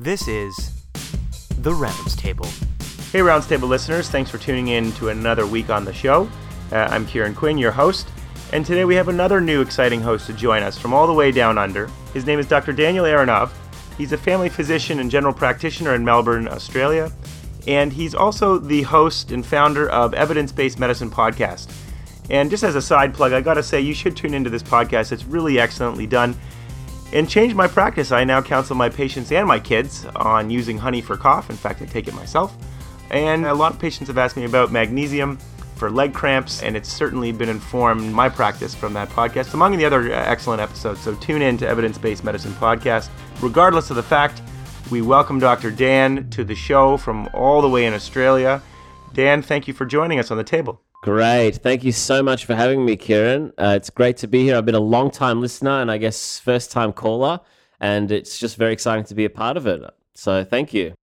This is The Rounds Table. Hey, Rounds Table listeners, thanks for tuning in to another week on the show. Uh, I'm Kieran Quinn, your host, and today we have another new exciting host to join us from all the way down under. His name is Dr. Daniel Aronov. He's a family physician and general practitioner in Melbourne, Australia, and he's also the host and founder of Evidence Based Medicine Podcast. And just as a side plug, I gotta say, you should tune into this podcast. It's really excellently done. And change my practice. I now counsel my patients and my kids on using honey for cough. In fact, I take it myself. And a lot of patients have asked me about magnesium for leg cramps, and it's certainly been informed my practice from that podcast, among the other uh, excellent episodes. So tune in to Evidence Based Medicine Podcast. Regardless of the fact, we welcome Dr. Dan to the show from all the way in Australia. Dan, thank you for joining us on the table. Great. Thank you so much for having me, Kieran. Uh, it's great to be here. I've been a long time listener and I guess first time caller, and it's just very exciting to be a part of it. So thank you.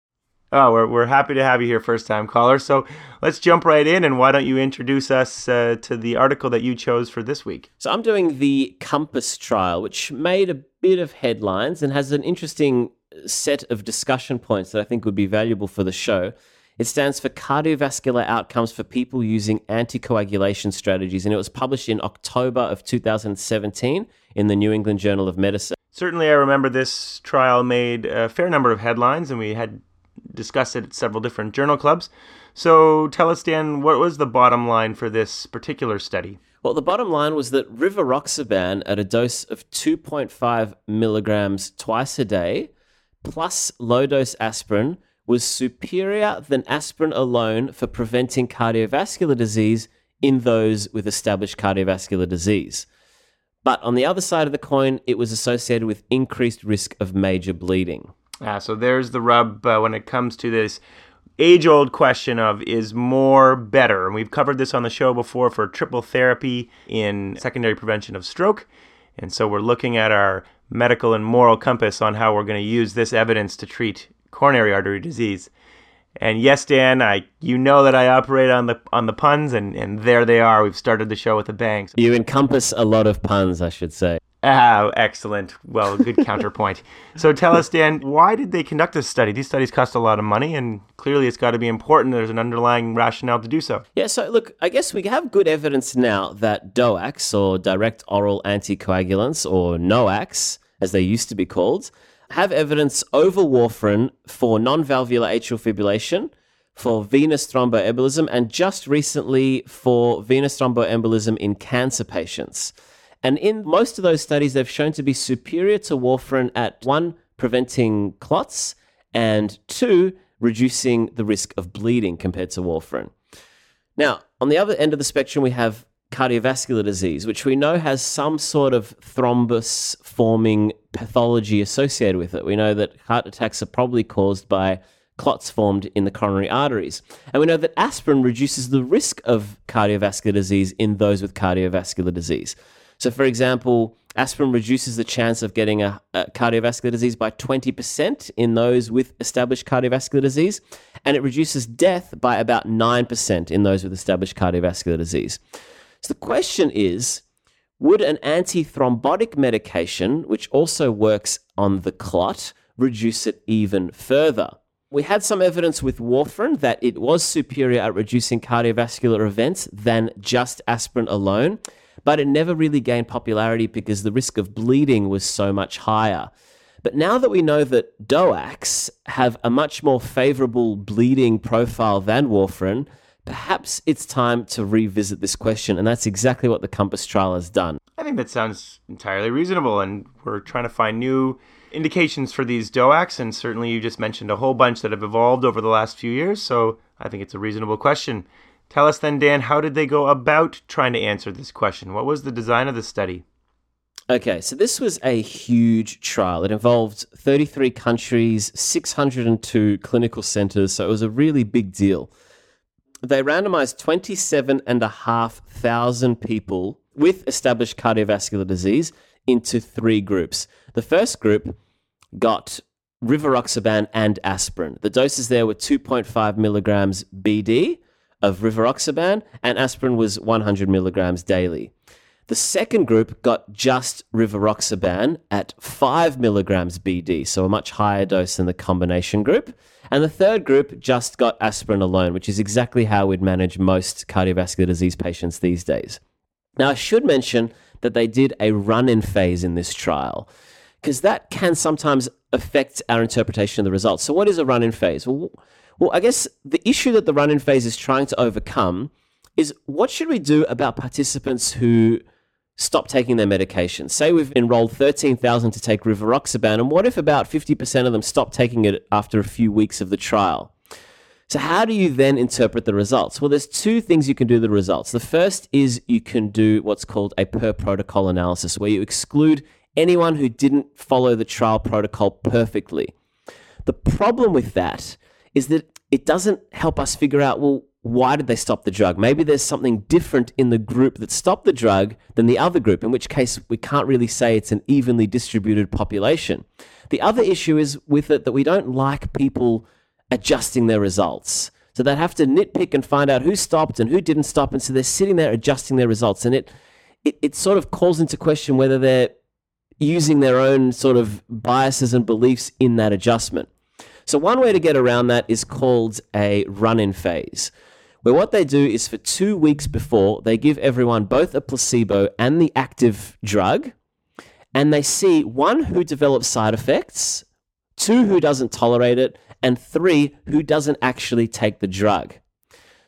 Oh, we're, we're happy to have you here, first time caller. So let's jump right in, and why don't you introduce us uh, to the article that you chose for this week? So I'm doing the Compass trial, which made a bit of headlines and has an interesting set of discussion points that I think would be valuable for the show. It stands for Cardiovascular Outcomes for People Using Anticoagulation Strategies, and it was published in October of 2017 in the New England Journal of Medicine. Certainly, I remember this trial made a fair number of headlines, and we had discussed it at several different journal clubs. So tell us, Dan, what was the bottom line for this particular study? Well, the bottom line was that rivaroxaban at a dose of 2.5 milligrams twice a day, plus low dose aspirin, was superior than aspirin alone for preventing cardiovascular disease in those with established cardiovascular disease. But on the other side of the coin, it was associated with increased risk of major bleeding. Ah, so there's the rub uh, when it comes to this age old question of is more better? And we've covered this on the show before for triple therapy in secondary prevention of stroke. And so we're looking at our medical and moral compass on how we're going to use this evidence to treat coronary artery disease. And yes, Dan, I you know that I operate on the on the puns, and and there they are. We've started the show with a bang. You encompass a lot of puns, I should say. Ah, excellent. Well, good counterpoint. So tell us, Dan, why did they conduct this study? These studies cost a lot of money, and clearly it's got to be important. There's an underlying rationale to do so. Yeah, so look, I guess we have good evidence now that DOACs, or direct oral anticoagulants, or NOACs, as they used to be called, have evidence over warfarin for non-valvular atrial fibrillation, for venous thromboembolism, and just recently for venous thromboembolism in cancer patients. And in most of those studies, they've shown to be superior to warfarin at one, preventing clots, and two, reducing the risk of bleeding compared to warfarin. Now, on the other end of the spectrum, we have cardiovascular disease, which we know has some sort of thrombus forming pathology associated with it. We know that heart attacks are probably caused by clots formed in the coronary arteries. And we know that aspirin reduces the risk of cardiovascular disease in those with cardiovascular disease. So, for example, aspirin reduces the chance of getting a, a, cardiovascular disease by 20% in those with established cardiovascular disease, and it reduces death by about 9% in those with established cardiovascular disease. So, the question is would an antithrombotic medication, which also works on the clot, reduce it even further? We had some evidence with warfarin that it was superior at reducing cardiovascular events than just aspirin alone but it never really gained popularity because the risk of bleeding was so much higher. But now that we know that DOACs have a much more favorable bleeding profile than warfarin, perhaps it's time to revisit this question, and that's exactly what the Compass trial has done. I think that sounds entirely reasonable, and we're trying to find new indications for these DOACs, and certainly you just mentioned a whole bunch that have evolved over the last few years, so I think it's a reasonable question. Tell us then, Dan, how did they go about trying to answer this question? What was the design of the study? Okay, so this was a huge trial. It involved 33 countries, 602 clinical centers, so it was a really big deal. They randomized 27,500 people with established cardiovascular disease into three groups. The first group got rivaroxaban and aspirin. The doses there were 2.5 milligrams BD of rivaroxaban, and aspirin was 100 milligrams daily. The second group got just rivaroxaban at 5 milligrams BD, so a much higher dose than the combination group. And the third group just got aspirin alone, which is exactly how we'd manage most cardiovascular disease patients these days. Now, I should mention that they did a run in phase in this trial, because that can sometimes affect our interpretation of the results. So, what is a run in phase? Well, well, I guess the issue that the run in phase is trying to overcome is what should we do about participants who stop taking their medication? Say we've enrolled 13,000 to take rivaroxaban, and what if about 50% of them stop taking it after a few weeks of the trial? So, how do you then interpret the results? Well, there's two things you can do the results. The first is you can do what's called a per protocol analysis, where you exclude anyone who didn't follow the trial protocol perfectly. The problem with that is that it doesn't help us figure out, well, why did they stop the drug? Maybe there's something different in the group that stopped the drug than the other group, in which case we can't really say it's an evenly distributed population. The other issue is with it that we don't like people adjusting their results. So they'd have to nitpick and find out who stopped and who didn't stop. And so they're sitting there adjusting their results. And it, it, it sort of calls into question whether they're using their own sort of biases and beliefs in that adjustment. So, one way to get around that is called a run in phase, where what they do is for two weeks before, they give everyone both a placebo and the active drug, and they see one who develops side effects, two who doesn't tolerate it, and three who doesn't actually take the drug.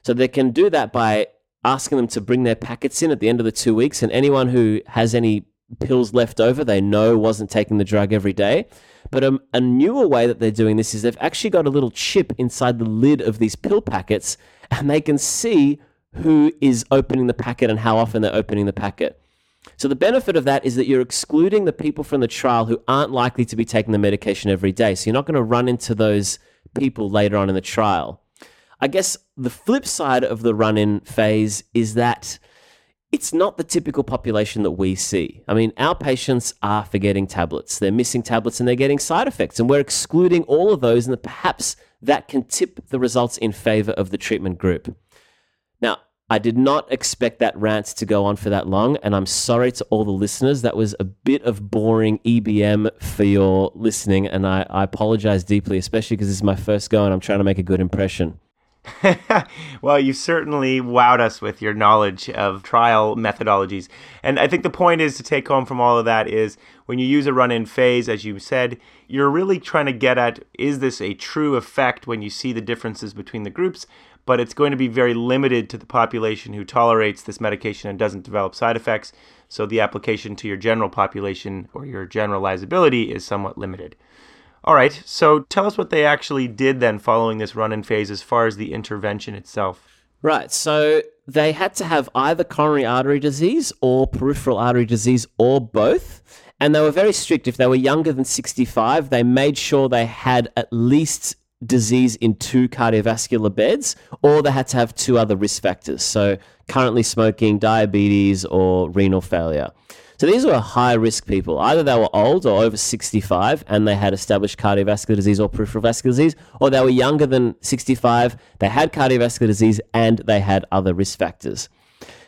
So, they can do that by asking them to bring their packets in at the end of the two weeks, and anyone who has any pills left over they know wasn't taking the drug every day but a, a newer way that they're doing this is they've actually got a little chip inside the lid of these pill packets, and they can see who is opening the packet and how often they're opening the packet. So the benefit of that is that you're excluding the people from the trial who aren't likely to be taking the medication every day. So you're not going to run into those people later on in the trial. I guess the flip side of the run in phase is that it's not the typical population that we see. I mean, our patients are forgetting tablets, they're missing tablets, and they're getting side effects. And we're excluding all of those, and perhaps that can tip the results in favor of the treatment group. Now, I did not expect that rant to go on for that long, and I'm sorry to all the listeners. That was a bit of boring EBM for your listening, and I, I apologize deeply, especially because this is my first go and I'm trying to make a good impression. well, you certainly wowed us with your knowledge of trial methodologies. And I think the point is to take home from all of that is when you use a run in phase, as you said, you're really trying to get at is this a true effect when you see the differences between the groups? But it's going to be very limited to the population who tolerates this medication and doesn't develop side effects. So the application to your general population or your generalizability is somewhat limited. All right, so tell us what they actually did then following this run in phase as far as the intervention itself. Right, so they had to have either coronary artery disease or peripheral artery disease or both. And they were very strict. If they were younger than 65, they made sure they had at least disease in two cardiovascular beds, or they had to have two other risk factors. So, currently smoking, diabetes, or renal failure. So these were high risk people. Either they were old or over 65 and they had established cardiovascular disease or peripheral vascular disease, or they were younger than 65, they had cardiovascular disease, and they had other risk factors.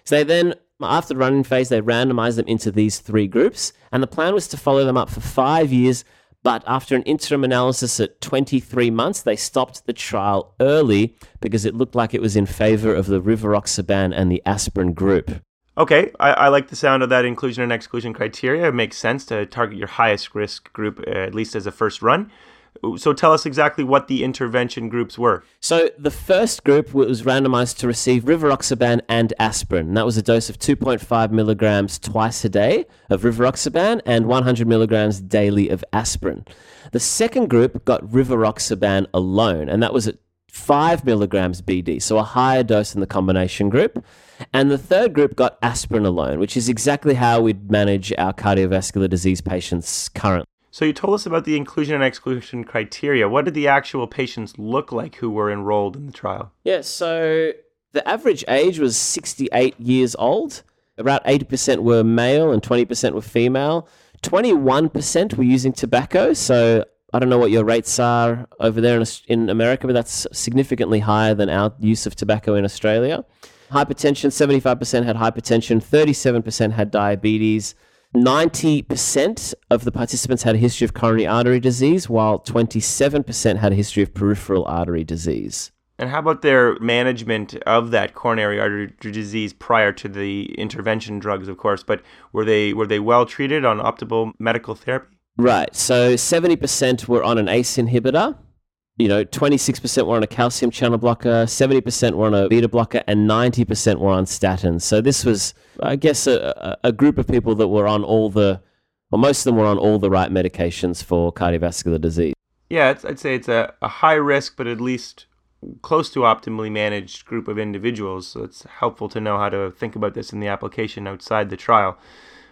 So they then, after the run-in phase, they randomized them into these three groups, and the plan was to follow them up for five years. But after an interim analysis at 23 months, they stopped the trial early because it looked like it was in favor of the rivaroxaban and the aspirin group. Okay, I, I, like the sound of that inclusion and exclusion criteria. It makes sense to target your highest risk group, uh, at least as a first run. So tell us exactly what the intervention groups were. So the first group was randomized to receive rivaroxaban and aspirin. that was a dose of 2.5 milligrams twice a day of rivaroxaban and 100 milligrams daily of aspirin. The second group got rivaroxaban alone, and that was at 5 milligrams BD, so a higher dose than the combination group. And the third group got aspirin alone, which is exactly how we'd manage our cardiovascular disease patients currently. So you told us about the inclusion and exclusion criteria. What did the actual patients look like who were enrolled in the trial? Yeah, so the average age was 68 years old. About 80% were male and 20% were female. 21% were using tobacco, so I don't know what your rates are over there in, in America, but that's significantly higher than our use of tobacco in Australia. Hypertension, 75% had hypertension, 37% had diabetes. 90% of the participants had a history of coronary artery disease, while 27% had a history of peripheral artery disease. And how about their management of that coronary artery disease prior to the intervention drugs, of course? But were they were they well treated on optimal medical therapy? Right. So 70% were on an ACE inhibitor. You know, 26% were on a calcium channel blocker, 70% were on a beta blocker, and 90% were on statins. So this was, I guess, a, a group of people that were on all the, well, most of them were on all the right medications for cardiovascular disease. Yeah, I'd say it's a, a high risk, but at least close to optimally managed group of individuals. So it's helpful to know how to think about this in the application outside the trial.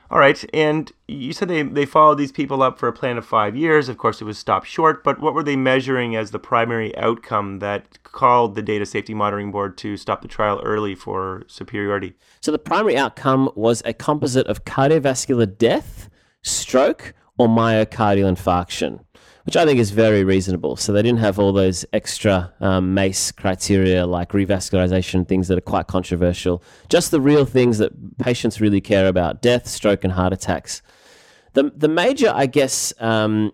All right, and you said they, they followed these people up for a plan of five years. Of course, it was stopped short, but what were they measuring as the primary outcome that called the Data Safety Monitoring Board to stop the trial early for superiority? So, the primary outcome was a composite of cardiovascular death, stroke, or myocardial infarction which I think is very reasonable. So they didn't have all those extra um, MACE criteria like revascularization, things that are quite controversial. Just the real things that patients really care about death, stroke, and heart attacks. The, the major, I guess, um,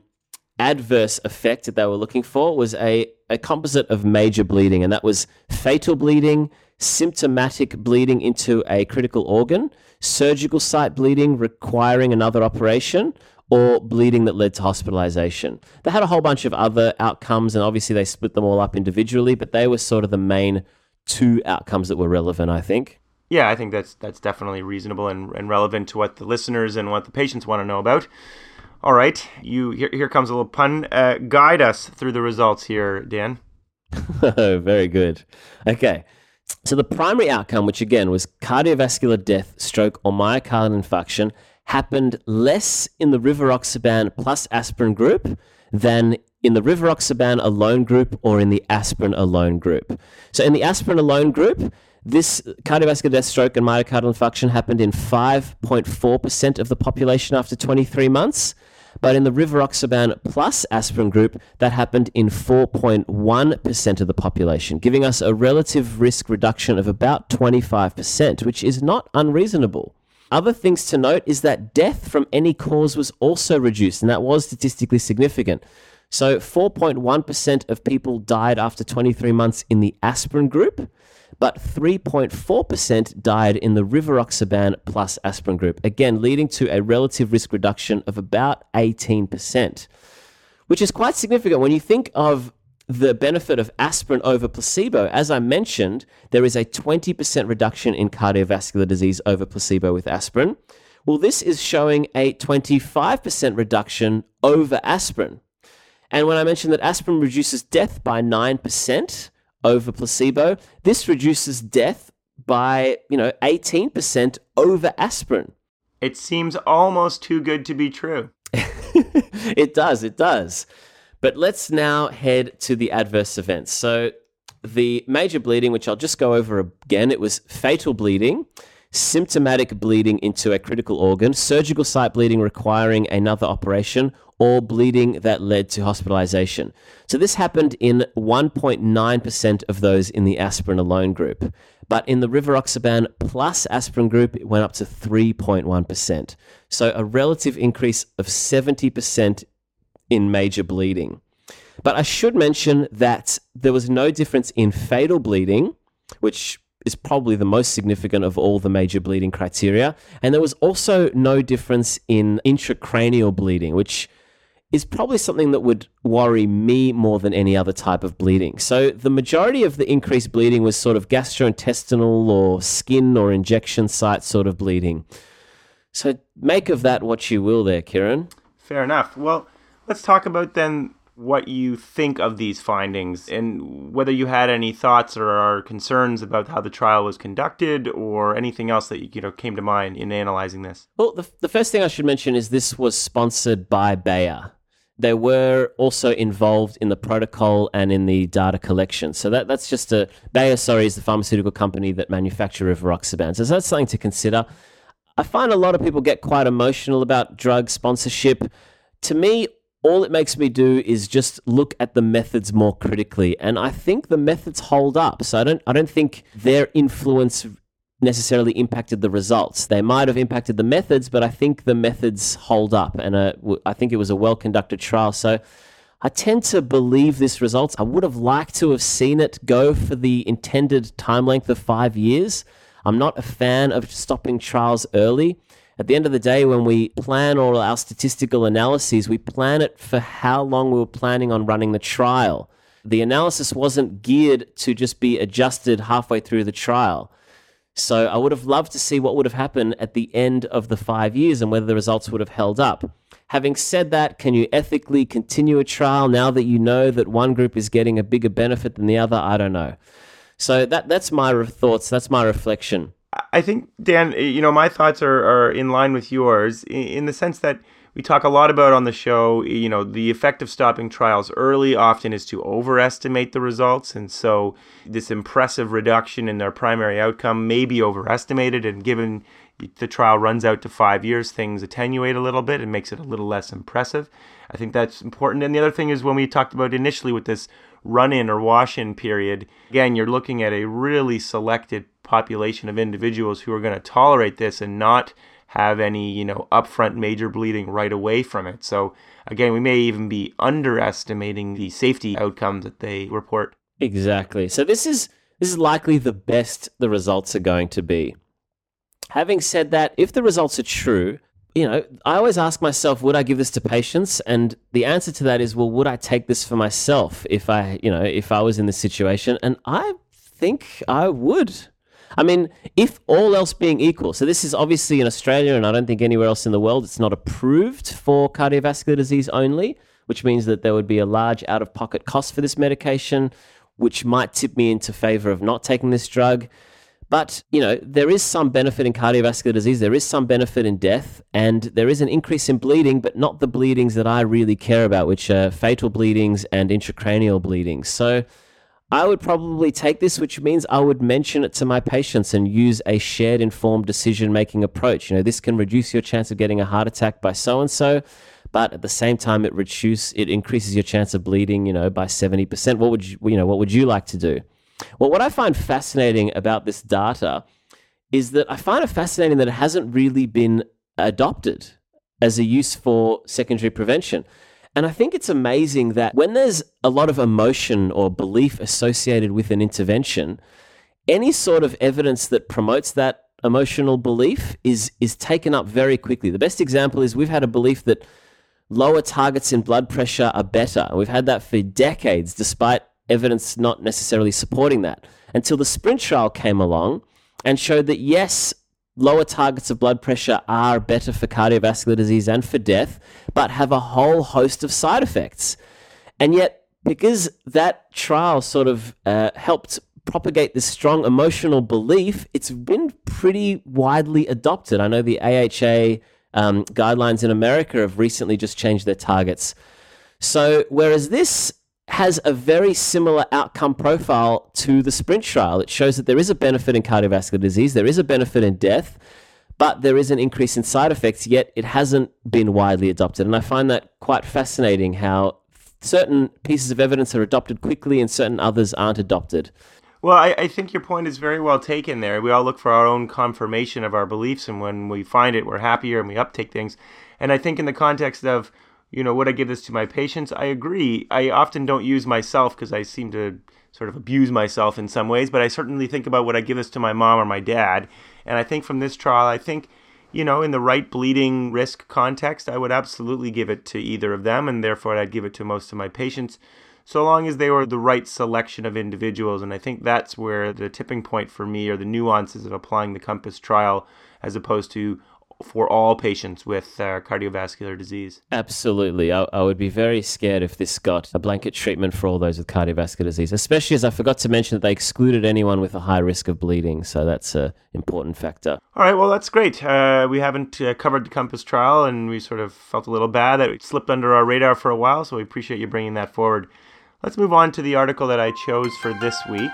adverse effect that they were looking for was a, a composite of major bleeding, and that was fatal bleeding, symptomatic bleeding into a critical organ, surgical site bleeding requiring another operation, or bleeding that led to hospitalization. They had a whole bunch of other outcomes, and obviously they split them all up individually, but they were sort of the main two outcomes that were relevant, I think. Yeah, I think that's that's definitely reasonable and, and relevant to what the listeners and what the patients want to know about. All right, you here, here comes a little pun. Uh, guide us through the results here, Dan. Very good. Okay. So the primary outcome, which again was cardiovascular death, stroke, or myocardial infarction, happened less in the rivaroxaban plus aspirin group than in the rivaroxaban alone group or in the aspirin alone group. So in the aspirin alone group, this cardiovascular death, stroke, and myocardial infarction happened in 5.4% of the population after 23 months. But in the rivaroxaban plus aspirin group, that happened in 4.1% of the population, giving us a relative risk reduction of about 25%, which is not unreasonable. Other things to note is that death from any cause was also reduced, and that was statistically significant. So 4.1% of people died after 23 months in the aspirin group, but 3.4% died in the rivaroxaban plus aspirin group, again, leading to a relative risk reduction of about 18%, which is quite significant when you think of the benefit of aspirin over placebo, as I mentioned, there is a 20% reduction in cardiovascular disease over placebo with aspirin. Well, this is showing a 25% reduction over aspirin. And when I mentioned that aspirin reduces death by 9% over placebo, this reduces death by, you know, 18% over aspirin. It seems almost too good to be true. it does, it does. But let's now head to the adverse events. So, the major bleeding, which I'll just go over again, it was fatal bleeding, symptomatic bleeding into a critical organ, surgical site bleeding requiring another operation, or bleeding that led to hospitalization. So, this happened in 1.9% of those in the aspirin alone group. But in the rivaroxaban plus aspirin group, it went up to 3.1%. So, a relative increase of 70% in major bleeding. But I should mention that there was no difference in fatal bleeding, which is probably the most significant of all the major bleeding criteria. And there was also no difference in intracranial bleeding, which is probably something that would worry me more than any other type of bleeding. So the majority of the increased bleeding was sort of gastrointestinal or skin or injection site sort of bleeding. So make of that what you will there, Kieran. Fair enough. Well, Let's talk about then what you think of these findings and whether you had any thoughts or concerns about how the trial was conducted or anything else that you know came to mind in analyzing this. Well, the, the first thing I should mention is this was sponsored by Bayer. They were also involved in the protocol and in the data collection. So that, that's just a Bayer, sorry, is the pharmaceutical company that manufacture rivaroxaban. So that's something to consider. I find a lot of people get quite emotional about drug sponsorship. To me, all it makes me do is just look at the methods more critically and i think the methods hold up so i don't i don't think their influence necessarily impacted the results they might have impacted the methods but i think the methods hold up and uh, I think it was a well conducted trial so I tend to believe this results. I would have liked to have seen it go for the intended time length of five years. I'm not a fan of stopping trials early. At the end of the day, when we plan all our statistical analyses, we plan it for how long we were planning on running the trial. The analysis wasn't geared to just be adjusted halfway through the trial. So I would have loved to see what would have happened at the end of the five years and whether the results would have held up. Having said that, can you ethically continue a trial now that you know that one group is getting a bigger benefit than the other? I don't know. So that that's my thoughts. That's my reflection. I think Dan, eh, you know, my thoughts are, are in line with yours in the sense that we talk a lot about on the show, eh, you know, the effect of stopping trials early often is to overestimate the results. And so this impressive reduction in their primary outcome may be overestimated. And given the trial runs out to five years, things attenuate a little bit and makes it a little less impressive. I think that's important. And the other thing is when we talked about initially with this run in or wash in period, again, you're looking at a really selected population of individuals who are going to tolerate this and not have any, you know, upfront major bleeding right away from it. So again, we may even be underestimating the safety outcomes that they report. Exactly. So this is this is likely the best the results are going to be. Having said that, if the results are true, you know, I always ask myself, would I give this to patients? And the answer to that is, well, would I take this for myself if I, you know, if I was in this situation? And I think I would. I mean, if all else being equal, so this is obviously in Australia, and I don't think anywhere else in the world, it's not approved for cardiovascular disease only, which means that there would be a large out of pocket cost for this medication, which might tip me into favor of not taking this drug. But, you know, there is some benefit in cardiovascular disease, there is some benefit in death, and there is an increase in bleeding, but not the bleedings that I really care about, which are fatal bleedings and intracranial bleedings. So, I would probably take this, which means I would mention it to my patients and use a shared informed decision making approach. You know, this can reduce your chance of getting a heart attack by so and so, but at the same time, it reduce it increases your chance of bleeding. You know, by seventy percent. What would you, you know? What would you like to do? Well, what I find fascinating about this data is that I find it fascinating that it hasn't really been adopted as a use for secondary prevention. And I think it's amazing that when there's a lot of emotion or belief associated with an intervention, any sort of evidence that promotes that emotional belief is is taken up very quickly. The best example is we've had a belief that lower targets in blood pressure are better. We've had that for decades despite evidence not necessarily supporting that until the sprint trial came along and showed that yes, lower targets of blood pressure are better for cardiovascular disease and for death, but have a whole host of side effects. And yet, because that trial sort of uh, helped propagate this strong emotional belief, it's been pretty widely adopted. I know the AHA um, guidelines in America have recently just changed their targets. So, whereas this has a very similar outcome profile to the sprint trial. It shows that there is a benefit in cardiovascular disease, there is a benefit in death, but there is an increase in side effects, yet it hasn't been widely adopted. And I find that quite fascinating how certain pieces of evidence are adopted quickly and certain others aren't adopted. Well, I, I, think your point is very well taken there. We all look for our own confirmation of our beliefs, and when we find it, we're happier and we uptake things. And I think, in the context of you know, would I give this to my patients? I agree. I often don't use myself because I seem to sort of abuse myself in some ways, but I certainly think about would I give this to my mom or my dad. And I think from this trial, I think, you know, in the right bleeding risk context, I would absolutely give it to either of them, and therefore I'd give it to most of my patients, so long as they were the right selection of individuals. And I think that's where the tipping point for me are the nuances of applying the COMPASS trial as opposed to for all patients with uh, cardiovascular disease. Absolutely. I, I, would be very scared if this got a blanket treatment for all those with cardiovascular disease, especially as I forgot to mention that they excluded anyone with a high risk of bleeding. So that's an important factor. All right. Well, that's great. Uh, we haven't uh, covered the COMPASS trial, and we sort of felt a little bad that it slipped under our radar for a while. So we appreciate you bringing that forward. Let's move on to the article that I chose for this week.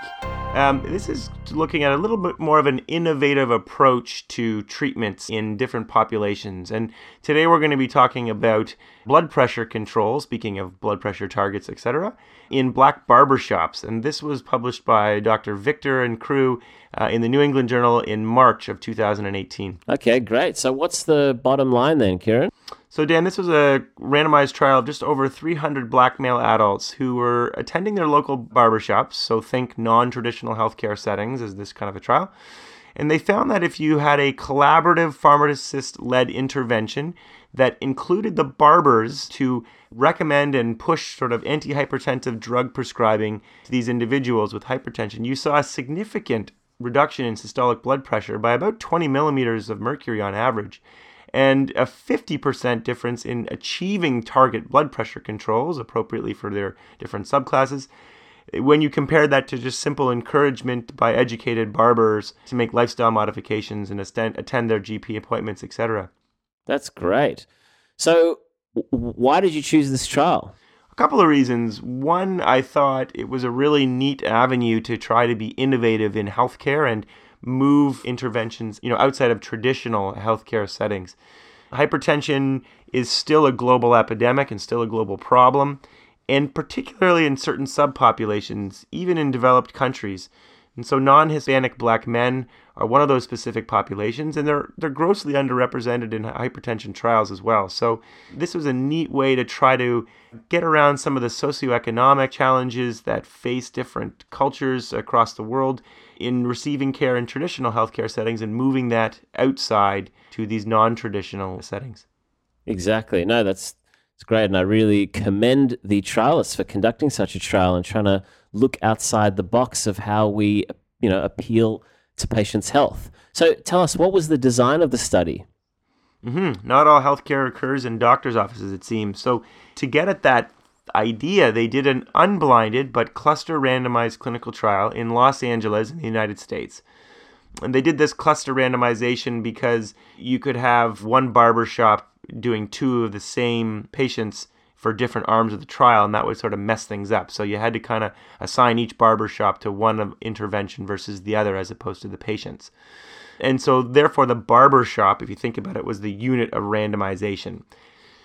Um, this is looking at a little bit more of an innovative approach to treatments in different populations. And today we're going to be talking about blood pressure control, speaking of blood pressure targets, etc., in black barber shops. And this was published by Dr. Victor and crew uh, in the New England Journal in March of 2018. Okay, great. So, what's the bottom line then, Kieran? So, Dan, this was a randomized trial of just over 300 black male adults who were attending their local barbershops. So, think non traditional healthcare settings as this kind of a trial. And they found that if you had a collaborative pharmacist led intervention that included the barbers to recommend and push sort of antihypertensive drug prescribing to these individuals with hypertension, you saw a significant reduction in systolic blood pressure by about 20 millimeters of mercury on average and a 50% difference in achieving target blood pressure controls appropriately for their different subclasses. When you compare that to just simple encouragement by educated barbers to make lifestyle modifications and attend their GP appointments, etc. That's great. So, why did you choose this trial? A couple of reasons. One, I thought it was a really neat avenue to try to be innovative in healthcare and move interventions, you know, outside of traditional healthcare settings. Hypertension is still a global epidemic and still a global problem, and particularly in certain subpopulations, even in developed countries. And so non-Hispanic black men are one of those specific populations and they're they're grossly underrepresented in hypertension trials as well. So this was a neat way to try to get around some of the socioeconomic challenges that face different cultures across the world in receiving care in traditional healthcare settings and moving that outside to these non-traditional settings. Exactly. No, that's it's great, and I really commend the trialists for conducting such a trial and trying to look outside the box of how we, you know, appeal to patients' health. So, tell us what was the design of the study? Mm-hmm. Not all healthcare occurs in doctors' offices, it seems. So, to get at that idea, they did an unblinded but cluster randomized clinical trial in Los Angeles in the United States. And they did this cluster randomization because you could have one barber shop doing two of the same patients for different arms of the trial, and that would sort of mess things up. So you had to kind of assign each barber shop to one intervention versus the other as opposed to the patients. And so, therefore, the barber shop, if you think about it, was the unit of randomization.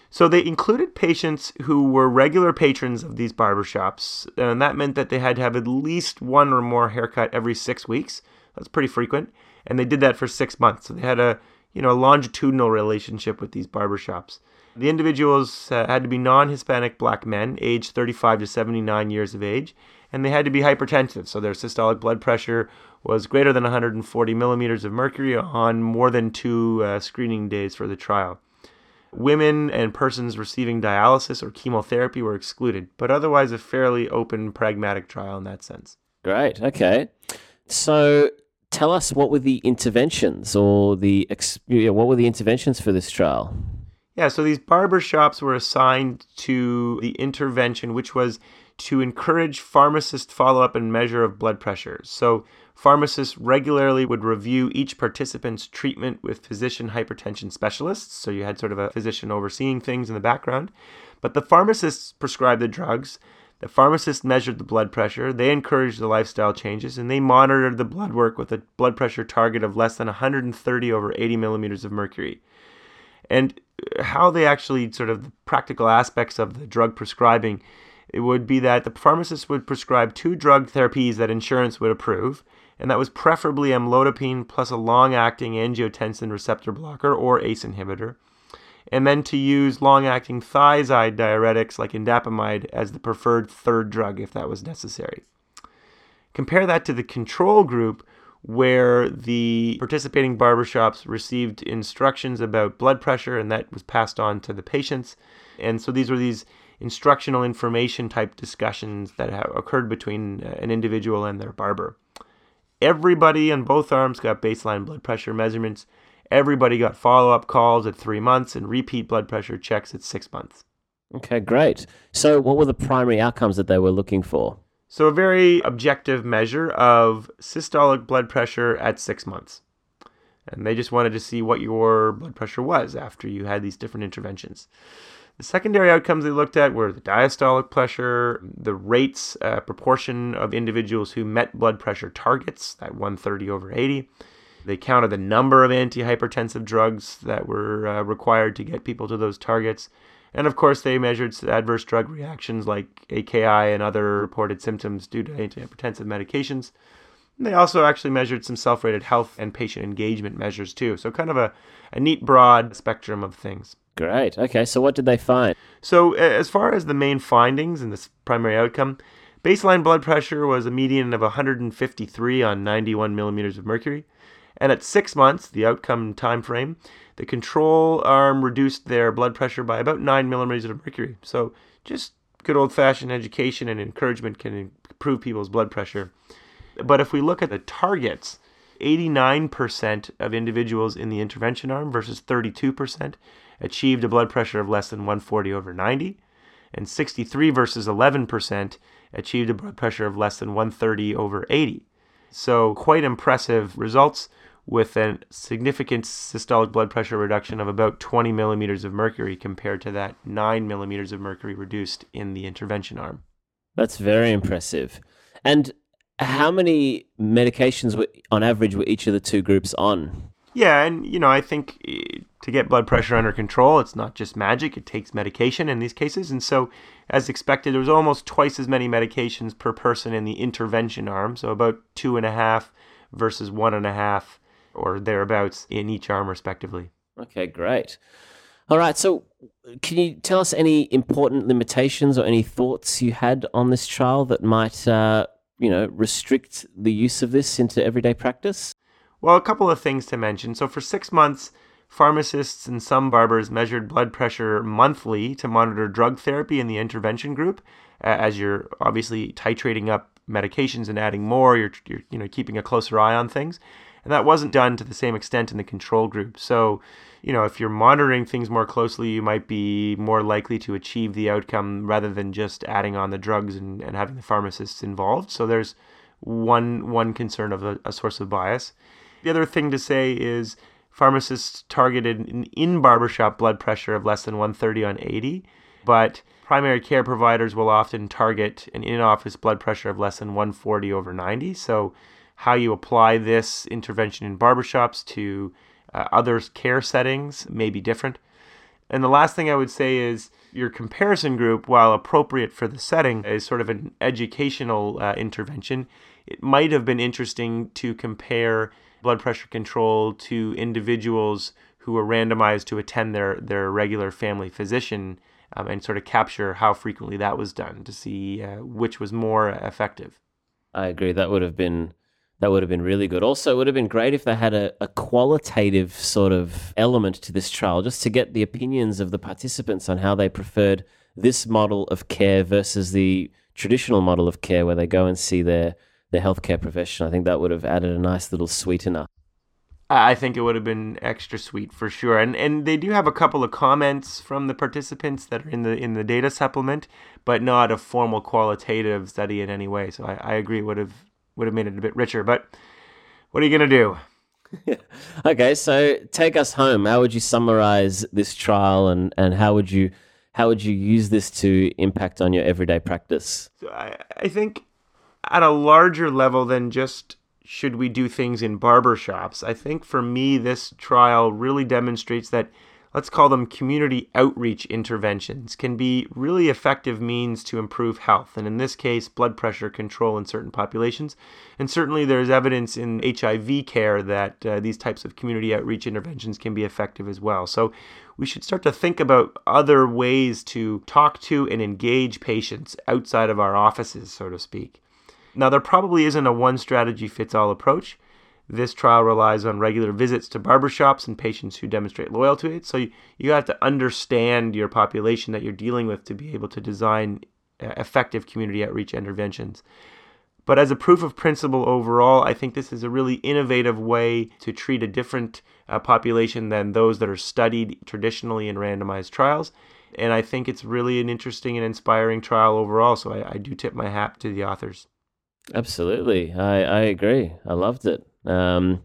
So they included patients who were regular patrons of these barbershops, and that meant that they had to have at least one or more haircut every six weeks. That's pretty frequent, and they did that for six months. So they had a you know a longitudinal relationship with these barbershops. The individuals uh, had to be non-Hispanic black men, aged 35 to 79 years of age, and they had to be hypertensive, so their systolic blood pressure was greater than 140 millimeters of mercury on more than two uh, screening days for the trial. Women and persons receiving dialysis or chemotherapy were excluded, but otherwise a fairly open, pragmatic trial in that sense. Great. Okay. So tell us what were the interventions or the what were the interventions for this trial? Yeah, so these barber shops were assigned to the intervention, which was to encourage pharmacist follow up and measure of blood pressure. So Pharmacists regularly would review each participant's treatment with physician hypertension specialists, so you had sort of a physician overseeing things in the background. But the pharmacists prescribed the drugs, the pharmacist measured the blood pressure, they encouraged the lifestyle changes, and they monitored the blood work with a blood pressure target of less than 130 over 80 millimeters of mercury. And how they actually sort of the practical aspects of the drug prescribing it would be that the pharmacist would prescribe two drug therapies that insurance would approve and that was preferably amlodipine plus a long acting angiotensin receptor blocker or ACE inhibitor, and then to use long acting thiazide diuretics like indapamide as the preferred third drug if that was necessary. Compare that to the control group where the participating barbershops received instructions about blood pressure and that was passed on to the patients. And so these were these instructional information type discussions that occurred between uh, an individual and their barber. Everybody on both arms got baseline blood pressure measurements. Everybody got follow up calls at three months and repeat blood pressure checks at six months. Okay, great. So, what were the primary outcomes that they were looking for? So, a very objective measure of systolic blood pressure at six months. And they just wanted to see what your blood pressure was after you had these different interventions. The secondary outcomes they looked at were the diastolic pressure, the rates, uh, proportion of individuals who met blood pressure targets, that 130 over 80. They counted the number of antihypertensive drugs that were uh, required to get people to those targets. And of course, they measured adverse drug reactions like AKI and other reported symptoms due to antihypertensive medications. They also actually measured some self rated health and patient engagement measures too. So, kind of a, a neat broad spectrum of things. Great. Okay, so what did they find? So, as far as the main findings and this primary outcome, baseline blood pressure was a median of 153 on 91 millimeters of mercury. And at six months, the outcome time frame, the control arm reduced their blood pressure by about 9 millimeters of mercury. So, just good old fashioned education and encouragement can improve people's blood pressure. But if we look at the targets, 89% of individuals in the intervention arm versus 32% achieved a blood pressure of less than 140 over 90, and 63 versus 11% achieved a blood pressure of less than 130 over 80. So, quite impressive results with a significant systolic blood pressure reduction of about 20 millimeters of mercury compared to that 9 millimeters of mercury reduced in the intervention arm. That's very impressive. And how many medications were, on average were each of the two groups on? Yeah, and you know, I think eh, to get blood pressure under control, it's not just magic, it takes medication in these cases. And so, as expected, there was almost twice as many medications per person in the intervention arm, so about two and a half versus one and a half or thereabouts in each arm, respectively. Okay, great. All right, so can you tell us any important limitations or any thoughts you had on this trial that might uh, you know, restrict the use of this into everyday practice? Well, a couple of things to mention. So, for six months, pharmacists and some barbers measured blood pressure monthly to monitor drug therapy in the intervention group. As you're obviously titrating up medications and adding more, you're, you're you know keeping a closer eye on things, and that wasn't done to the same extent in the control group. So, you know, if you're monitoring things more closely, you might be more likely to achieve the outcome rather than just adding on the drugs and, and having the pharmacists involved. So there's one one concern of a, a source of bias. The other thing to say is pharmacists targeted an in barbershop blood pressure of less than 130 on 80, but primary care providers will often target an in office blood pressure of less than 140 over 90. So, how you apply this intervention in barbershops to uh, other care settings may be different. And the last thing I would say is your comparison group, while appropriate for the setting, is sort of an educational uh, intervention. It might have been interesting to compare blood pressure control to individuals who were randomized to attend their, their regular family physician um, and sort of capture how frequently that was done to see uh, which was more effective. I agree. That would have been that would have been really good. Also, it would have been great if they had a, a qualitative sort of element to this trial, just to get the opinions of the participants on how they preferred this model of care versus the traditional model of care where they go and see their, their healthcare profession. I think that would have added a nice little sweetener. I think it would have been extra sweet for sure. And and they do have a couple of comments from the participants that are in the in the data supplement, but not a formal qualitative study in any way. So I, I agree would have would have made it a bit richer. But what are you going to do? okay, so take us home. How would you summarize this trial, and, and how would you how would you use this to impact on your everyday practice? So I, I think at a larger level than just should we do things in barbershops, I think for me this trial really demonstrates that let's call them community outreach interventions, can be really effective means to improve health, and in this case, blood pressure control in certain populations. And certainly, there's evidence in HIV care that uh, these types of community outreach interventions can be effective as well. So, we should start to think about other ways to talk to and engage patients outside of our offices, so to speak. Now, there probably isn't a one strategy fits all approach. This trial relies on regular visits to barbershops and patients who demonstrate loyalty to it. So you, you have to understand your population that you're dealing with to be able to design uh, effective community outreach interventions. But as a proof of principle overall, I think this is a really innovative way to treat a different uh, population than those that are studied traditionally in randomized trials. And I think it's really an interesting and inspiring trial overall. So I, I do tip my hat to the authors. Absolutely. I, I agree. I loved it. Um,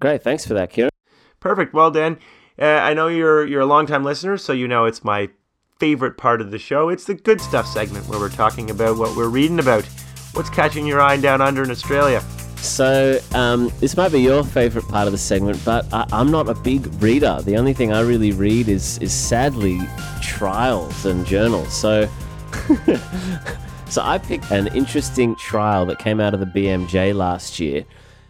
great, thanks for that, Kieran. Perfect. Well, Dan, uh, I know you're you're a longtime listener, so you know it's my favorite part of the show. It's the good stuff segment where we're talking about what we're reading about, what's catching your eye down under in Australia. So, um, this might be your favorite part of the segment, but I, I'm not a big reader. The only thing I really read is, is sadly trials and journals. So, so I picked an interesting trial that came out of the BMJ last year,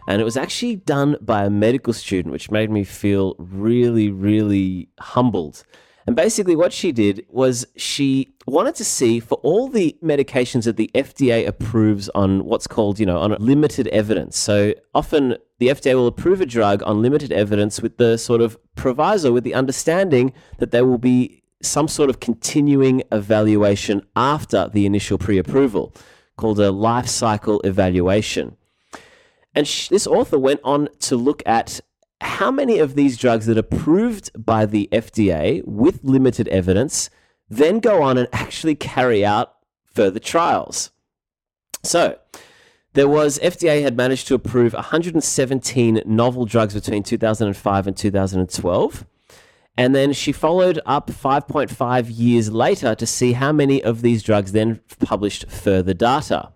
and it was actually done by a medical student, which made me feel really, really humbled. And basically, what she did was she wanted to see for all the medications that the FDA approves on what's called, you know, on limited evidence. So often the FDA will approve a drug on limited evidence with the sort of proviso, with the understanding that there will be some sort of continuing evaluation after the initial pre approval called a life cycle evaluation. And sh- this author went on to look at how many of these drugs that are approved by the FDA with limited evidence then go on and actually carry out further trials. So, there was FDA had managed to approve 117 novel drugs between 2005 and 2012. And then she followed up 5.5 years later to see how many of these drugs then published further data.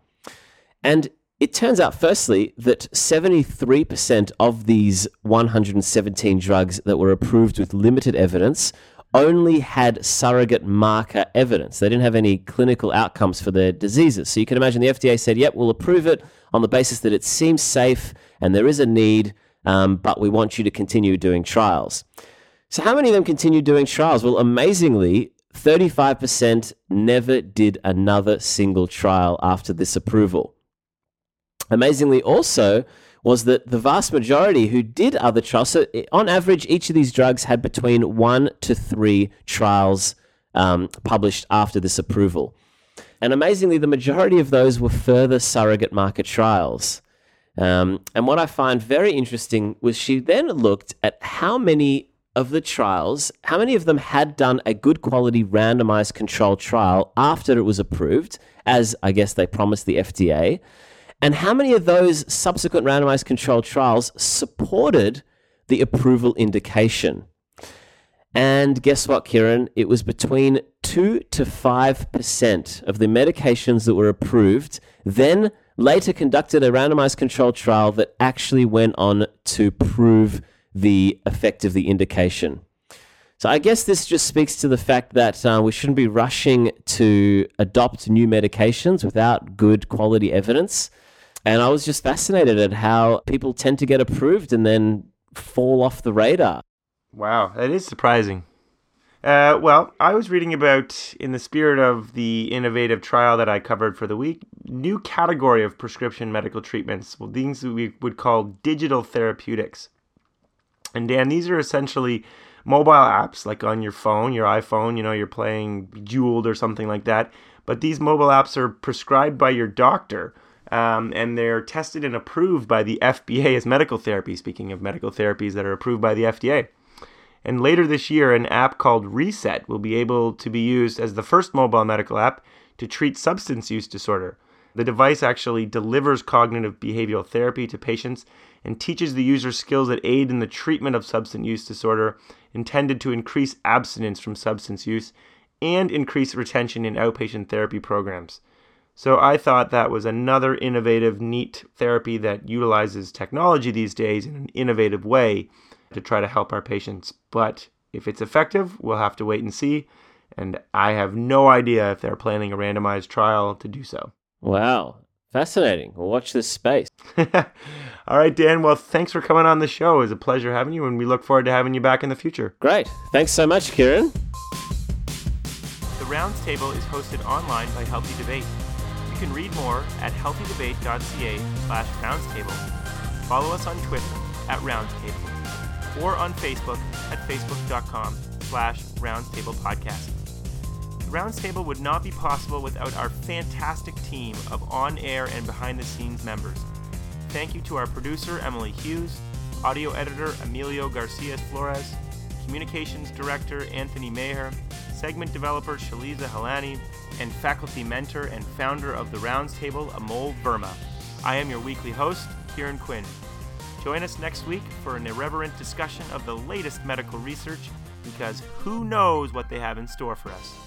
And it turns out, firstly, that 73% of these 117 drugs that were approved with limited evidence only had surrogate marker evidence. They didn't have any clinical outcomes for their diseases. So you can imagine the FDA said, yep, we'll approve it on the basis that it seems safe and there is a need, um, but we want you to continue doing trials. So, how many of them continued doing trials? Well, amazingly, 35% never did another single trial after this approval. Amazingly, also, was that the vast majority who did other trials, so on average, each of these drugs had between one to three trials um, published after this approval. And amazingly, the majority of those were further surrogate marker trials. Um, and what I find very interesting was she then looked at how many of the trials, how many of them had done a good quality randomized controlled trial after it was approved, as I guess they promised the FDA, and how many of those subsequent randomized controlled trials supported the approval indication? And guess what, Kieran? It was between 2 to 5% of the medications that were approved, then later conducted a randomized controlled trial that actually went on to prove the effect of the indication. So I guess this just speaks to the fact that uh, we shouldn't be rushing to adopt new medications without good quality evidence. And I was just fascinated at how people tend to get approved and then fall off the radar. Wow, that is surprising. Uh, well, I was reading about, in the spirit of the innovative trial that I covered for the week, new category of prescription medical treatments, well, things we would call digital therapeutics. And Dan, these are essentially mobile apps, like on your phone, your iPhone. You know, you're playing Jeweled or something like that. But these mobile apps are prescribed by your doctor um, and they're tested and approved by the FDA as medical therapy. Speaking of medical therapies that are approved by the FDA. And later this year, an app called Reset will be able to be used as the first mobile medical app to treat substance use disorder. The device actually delivers cognitive behavioral therapy to patients and teaches the user skills that aid in the treatment of substance use disorder, intended to increase abstinence from substance use and increase retention in outpatient therapy programs. So I thought that was another innovative, neat therapy that utilizes technology these days in an innovative way to try to help our patients. But if it's effective, we'll have to wait and see. And I have no idea if they're planning a randomized trial to do so. Wow. Fascinating. We'll watch this space. All right, Dan. Well, thanks for coming on the show. It was a pleasure having you, and we look forward to having you back in the future. Great. Thanks so much, Kieran. The Rounds Table is hosted online by Healthy Debate. You can read more at healthydebate.ca slash roundstable. Follow us on Twitter at roundstable or on Facebook at facebook.com slash roundstablepodcast. The Roundstable would not be possible without our fantastic team of on-air and behind-the-scenes members. Thank you to our producer, Emily Hughes, audio editor, Emilio Garcia Flores, communications director, Anthony Maher, segment developer Shaliza Halani, and faculty mentor and founder of the Rounds Table, Amol Verma. I am your weekly host, Kieran Quinn. Join us next week for an irreverent discussion of the latest medical research because who knows what they have in store for us.